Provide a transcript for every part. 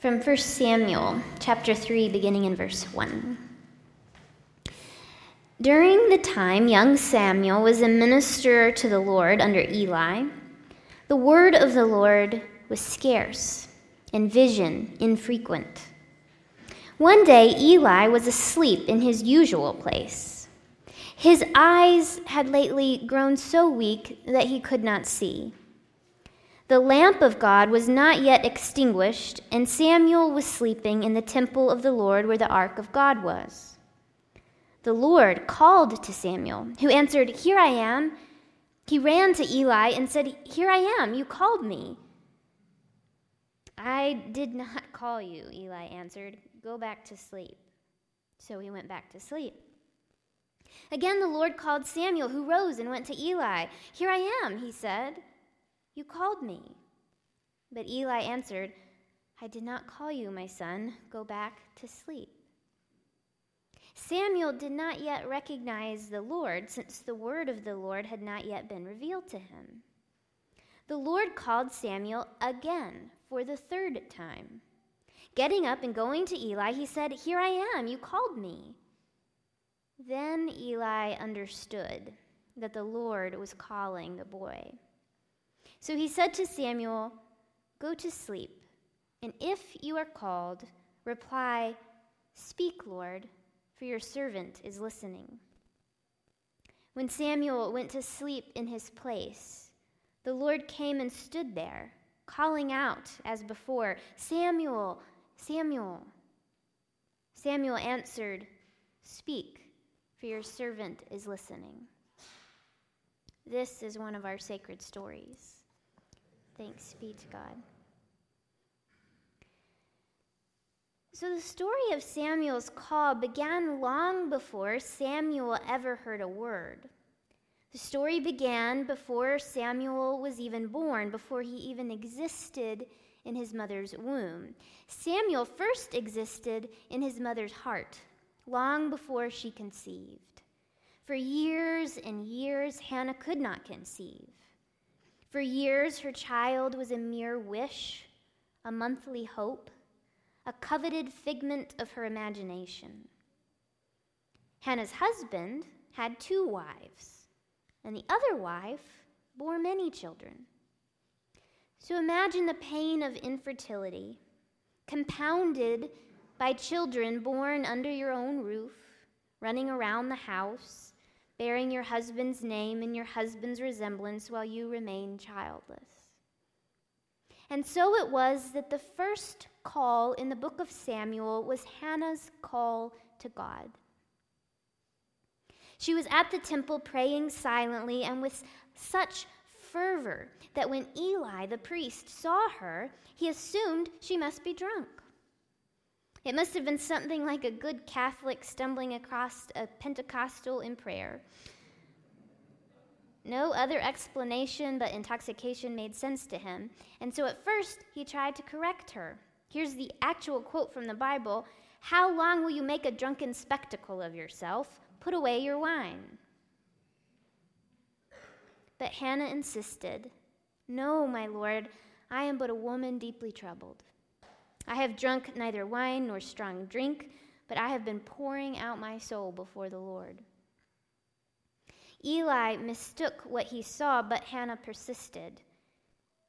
From 1 Samuel chapter 3, beginning in verse 1. During the time young Samuel was a minister to the Lord under Eli, the word of the Lord was scarce and vision infrequent. One day, Eli was asleep in his usual place. His eyes had lately grown so weak that he could not see. The lamp of God was not yet extinguished, and Samuel was sleeping in the temple of the Lord where the ark of God was. The Lord called to Samuel, who answered, Here I am. He ran to Eli and said, Here I am, you called me. I did not call you, Eli answered. Go back to sleep. So he went back to sleep. Again, the Lord called Samuel, who rose and went to Eli. Here I am, he said. You called me. But Eli answered, I did not call you, my son. Go back to sleep. Samuel did not yet recognize the Lord, since the word of the Lord had not yet been revealed to him. The Lord called Samuel again for the third time. Getting up and going to Eli, he said, Here I am, you called me. Then Eli understood that the Lord was calling the boy. So he said to Samuel, Go to sleep, and if you are called, reply, Speak, Lord, for your servant is listening. When Samuel went to sleep in his place, the Lord came and stood there, calling out as before, Samuel, Samuel. Samuel answered, Speak, for your servant is listening. This is one of our sacred stories. Thanks be to God. So, the story of Samuel's call began long before Samuel ever heard a word. The story began before Samuel was even born, before he even existed in his mother's womb. Samuel first existed in his mother's heart, long before she conceived. For years and years, Hannah could not conceive. For years, her child was a mere wish, a monthly hope, a coveted figment of her imagination. Hannah's husband had two wives, and the other wife bore many children. So imagine the pain of infertility, compounded by children born under your own roof, running around the house, bearing your husband's name and your husband's resemblance while you remain childless. And so it was that the first call in the book of Samuel was Hannah's call to God. She was at the temple praying silently and with such fervor that when Eli, the priest, saw her, he assumed she must be drunk. It must have been something like a good Catholic stumbling across a Pentecostal in prayer. No other explanation but intoxication made sense to him, and so at first he tried to correct her. Here's the actual quote from the Bible How long will you make a drunken spectacle of yourself? Put away your wine. But Hannah insisted, No, my lord, I am but a woman deeply troubled. I have drunk neither wine nor strong drink, but I have been pouring out my soul before the Lord. Eli mistook what he saw, but Hannah persisted.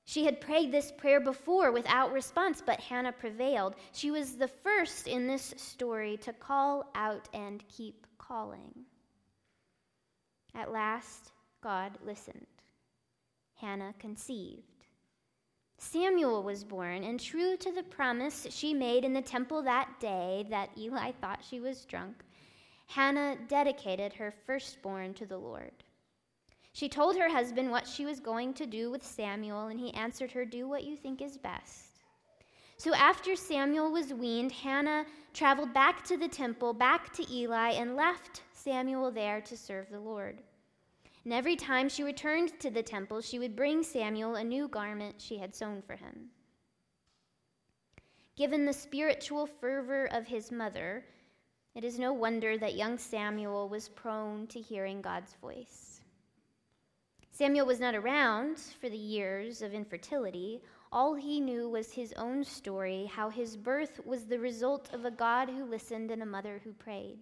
She had prayed this prayer before without response, but Hannah prevailed. She was the first in this story to call out and keep calling. At last, God listened. Hannah conceived. Samuel was born, and true to the promise she made in the temple that day that Eli thought she was drunk, Hannah dedicated her firstborn to the Lord. She told her husband what she was going to do with Samuel, and he answered her, Do what you think is best. So after Samuel was weaned, Hannah traveled back to the temple, back to Eli, and left Samuel there to serve the Lord. And every time she returned to the temple, she would bring Samuel a new garment she had sewn for him. Given the spiritual fervor of his mother, it is no wonder that young Samuel was prone to hearing God's voice. Samuel was not around for the years of infertility. All he knew was his own story, how his birth was the result of a God who listened and a mother who prayed.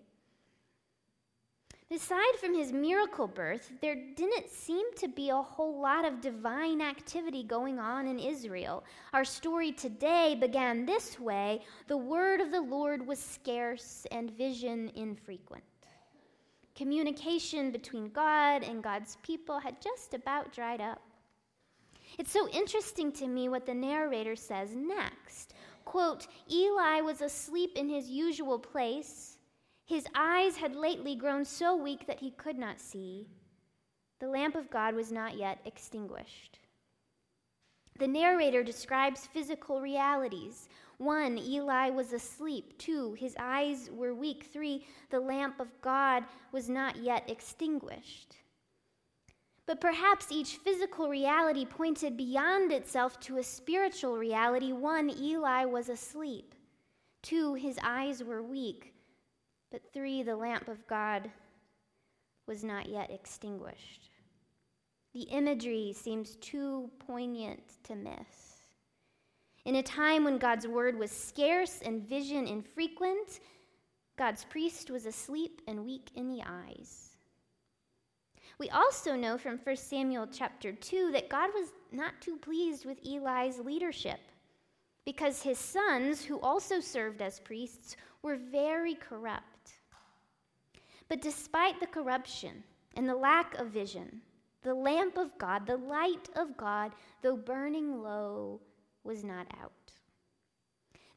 Aside from his miracle birth, there didn't seem to be a whole lot of divine activity going on in Israel. Our story today began this way the word of the Lord was scarce and vision infrequent. Communication between God and God's people had just about dried up. It's so interesting to me what the narrator says next. Quote, Eli was asleep in his usual place his eyes had lately grown so weak that he could not see. The lamp of God was not yet extinguished. The narrator describes physical realities. One, Eli was asleep. Two, his eyes were weak. Three, the lamp of God was not yet extinguished. But perhaps each physical reality pointed beyond itself to a spiritual reality. One, Eli was asleep. Two, his eyes were weak. But three, the lamp of God was not yet extinguished. The imagery seems too poignant to miss. In a time when God's word was scarce and vision infrequent, God's priest was asleep and weak in the eyes. We also know from 1 Samuel chapter 2 that God was not too pleased with Eli's leadership because his sons, who also served as priests, were very corrupt. But despite the corruption and the lack of vision, the lamp of God, the light of God, though burning low, was not out.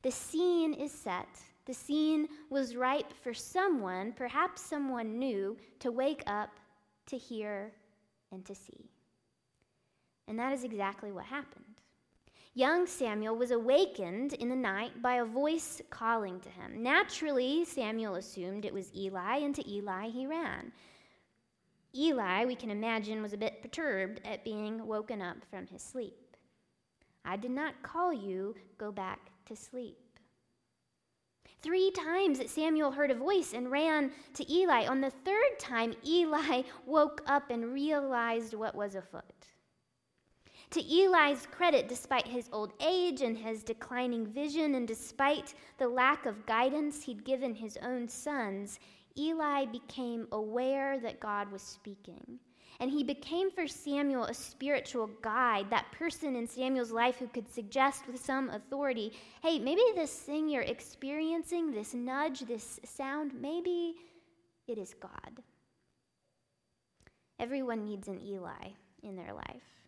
The scene is set. The scene was ripe for someone, perhaps someone new, to wake up, to hear, and to see. And that is exactly what happened. Young Samuel was awakened in the night by a voice calling to him. Naturally, Samuel assumed it was Eli, and to Eli he ran. Eli, we can imagine, was a bit perturbed at being woken up from his sleep. I did not call you, go back to sleep. Three times Samuel heard a voice and ran to Eli. On the third time, Eli woke up and realized what was afoot. To Eli's credit, despite his old age and his declining vision, and despite the lack of guidance he'd given his own sons, Eli became aware that God was speaking. And he became for Samuel a spiritual guide, that person in Samuel's life who could suggest with some authority hey, maybe this thing you're experiencing, this nudge, this sound, maybe it is God. Everyone needs an Eli in their life.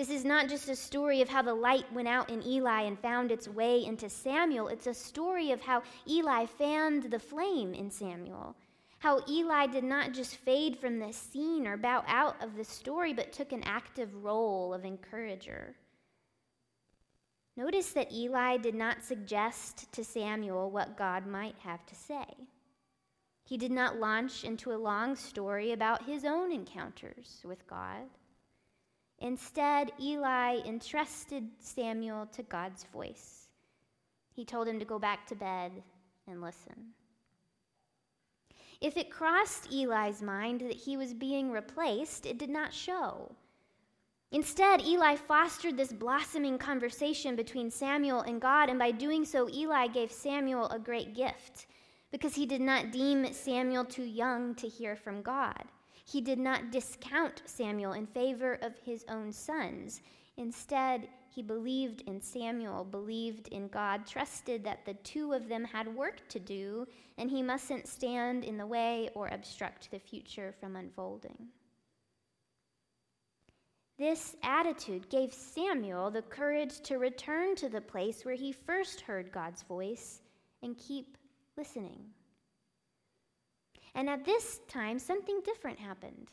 This is not just a story of how the light went out in Eli and found its way into Samuel. It's a story of how Eli fanned the flame in Samuel. How Eli did not just fade from the scene or bow out of the story, but took an active role of encourager. Notice that Eli did not suggest to Samuel what God might have to say. He did not launch into a long story about his own encounters with God. Instead, Eli entrusted Samuel to God's voice. He told him to go back to bed and listen. If it crossed Eli's mind that he was being replaced, it did not show. Instead, Eli fostered this blossoming conversation between Samuel and God, and by doing so, Eli gave Samuel a great gift because he did not deem Samuel too young to hear from God. He did not discount Samuel in favor of his own sons. Instead, he believed in Samuel, believed in God, trusted that the two of them had work to do, and he mustn't stand in the way or obstruct the future from unfolding. This attitude gave Samuel the courage to return to the place where he first heard God's voice and keep listening. And at this time, something different happened.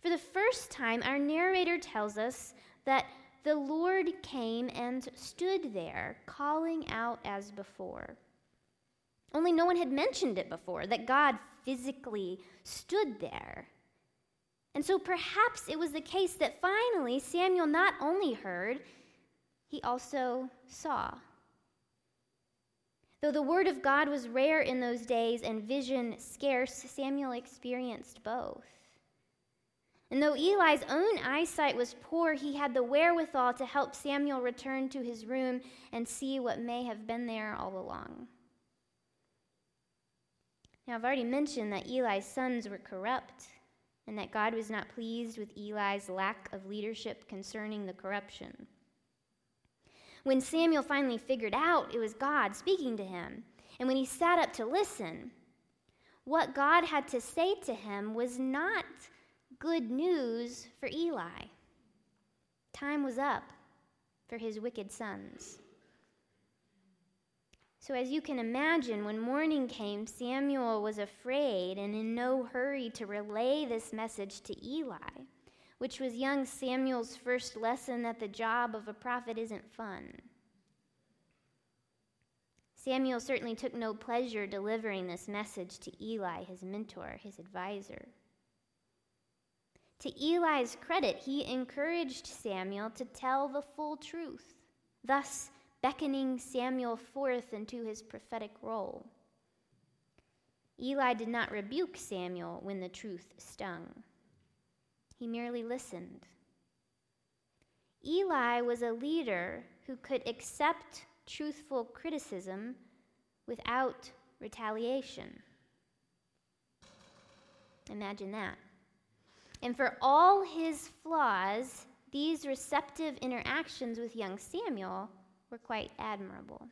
For the first time, our narrator tells us that the Lord came and stood there, calling out as before. Only no one had mentioned it before, that God physically stood there. And so perhaps it was the case that finally Samuel not only heard, he also saw. Though the word of God was rare in those days and vision scarce, Samuel experienced both. And though Eli's own eyesight was poor, he had the wherewithal to help Samuel return to his room and see what may have been there all along. Now, I've already mentioned that Eli's sons were corrupt and that God was not pleased with Eli's lack of leadership concerning the corruption. When Samuel finally figured out it was God speaking to him, and when he sat up to listen, what God had to say to him was not good news for Eli. Time was up for his wicked sons. So, as you can imagine, when morning came, Samuel was afraid and in no hurry to relay this message to Eli, which was young Samuel's first lesson that the job of a prophet isn't fun. Samuel certainly took no pleasure delivering this message to Eli, his mentor, his advisor. To Eli's credit, he encouraged Samuel to tell the full truth, thus beckoning Samuel forth into his prophetic role. Eli did not rebuke Samuel when the truth stung, he merely listened. Eli was a leader who could accept truthful criticism without retaliation. Imagine that. And for all his flaws, these receptive interactions with young Samuel were quite admirable.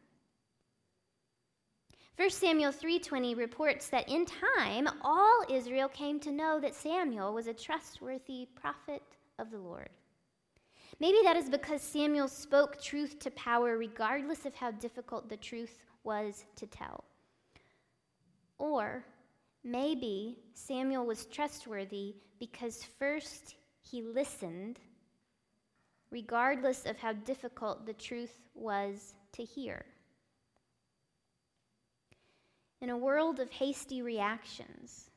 1 Samuel 3:20 reports that in time all Israel came to know that Samuel was a trustworthy prophet of the Lord. Maybe that is because Samuel spoke truth to power regardless of how difficult the truth was to tell. Or maybe Samuel was trustworthy because first he listened, regardless of how difficult the truth was to hear. In a world of hasty reactions,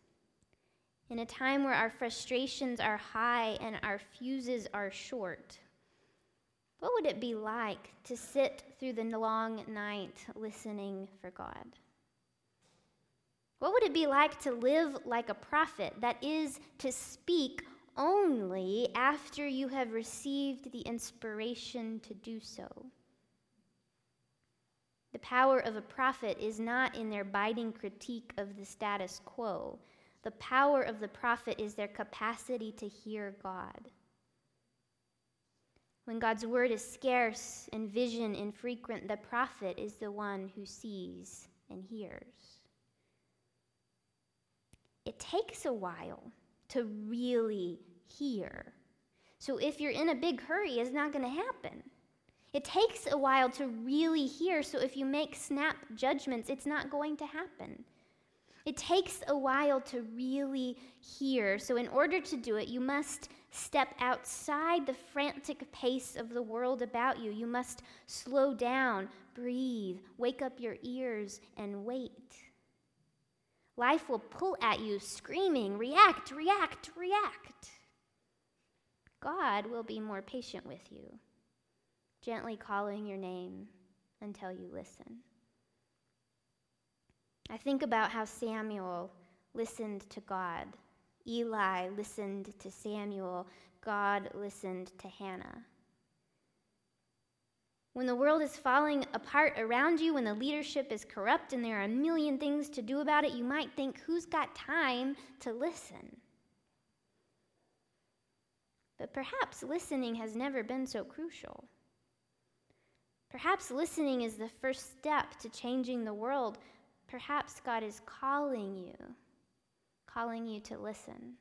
in a time where our frustrations are high and our fuses are short, what would it be like to sit through the long night listening for God? What would it be like to live like a prophet, that is, to speak only after you have received the inspiration to do so? The power of a prophet is not in their biting critique of the status quo. The power of the prophet is their capacity to hear God. When God's word is scarce and vision infrequent, the prophet is the one who sees and hears. It takes a while to really hear. So if you're in a big hurry, it's not going to happen. It takes a while to really hear, so if you make snap judgments, it's not going to happen. It takes a while to really hear. So, in order to do it, you must step outside the frantic pace of the world about you. You must slow down, breathe, wake up your ears, and wait. Life will pull at you, screaming, react, react, react. God will be more patient with you, gently calling your name until you listen. I think about how Samuel listened to God. Eli listened to Samuel. God listened to Hannah. When the world is falling apart around you, when the leadership is corrupt and there are a million things to do about it, you might think, who's got time to listen? But perhaps listening has never been so crucial. Perhaps listening is the first step to changing the world Perhaps God is calling you, calling you to listen.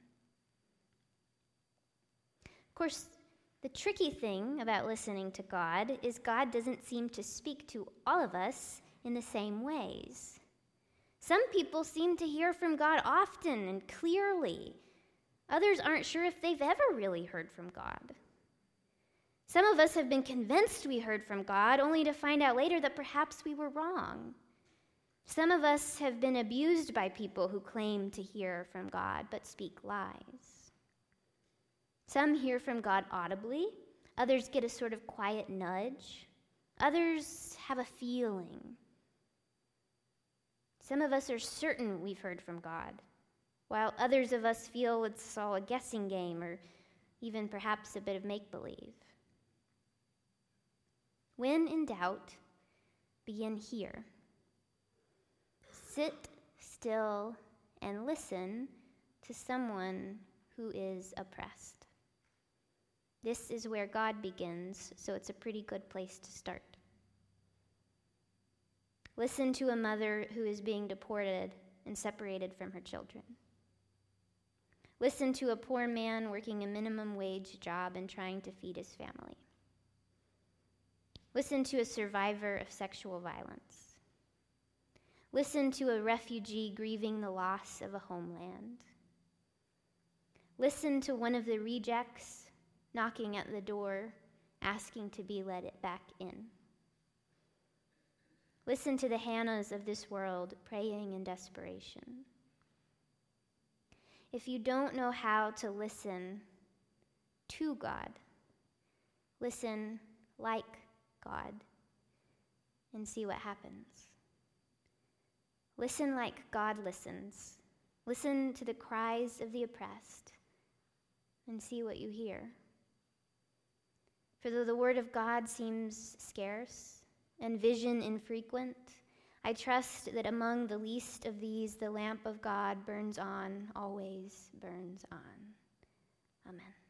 Of course, the tricky thing about listening to God is God doesn't seem to speak to all of us in the same ways. Some people seem to hear from God often and clearly. Others aren't sure if they've ever really heard from God. Some of us have been convinced we heard from God only to find out later that perhaps we were wrong. Some of us have been abused by people who claim to hear from God but speak lies. Some hear from God audibly, others get a sort of quiet nudge, others have a feeling. Some of us are certain we've heard from God, while others of us feel it's all a guessing game or even perhaps a bit of make believe. When in doubt, begin here. Sit still and listen to someone who is oppressed. This is where God begins, so it's a pretty good place to start. Listen to a mother who is being deported and separated from her children. Listen to a poor man working a minimum wage job and trying to feed his family. Listen to a survivor of sexual violence. Listen to a refugee grieving the loss of a homeland. Listen to one of the rejects knocking at the door, asking to be let back in. Listen to the Hannahs of this world praying in desperation. If you don't know how to listen to God, listen like God and see what happens. Listen like God listens. Listen to the cries of the oppressed and see what you hear. For though the word of God seems scarce and vision infrequent, I trust that among the least of these, the lamp of God burns on, always burns on. Amen.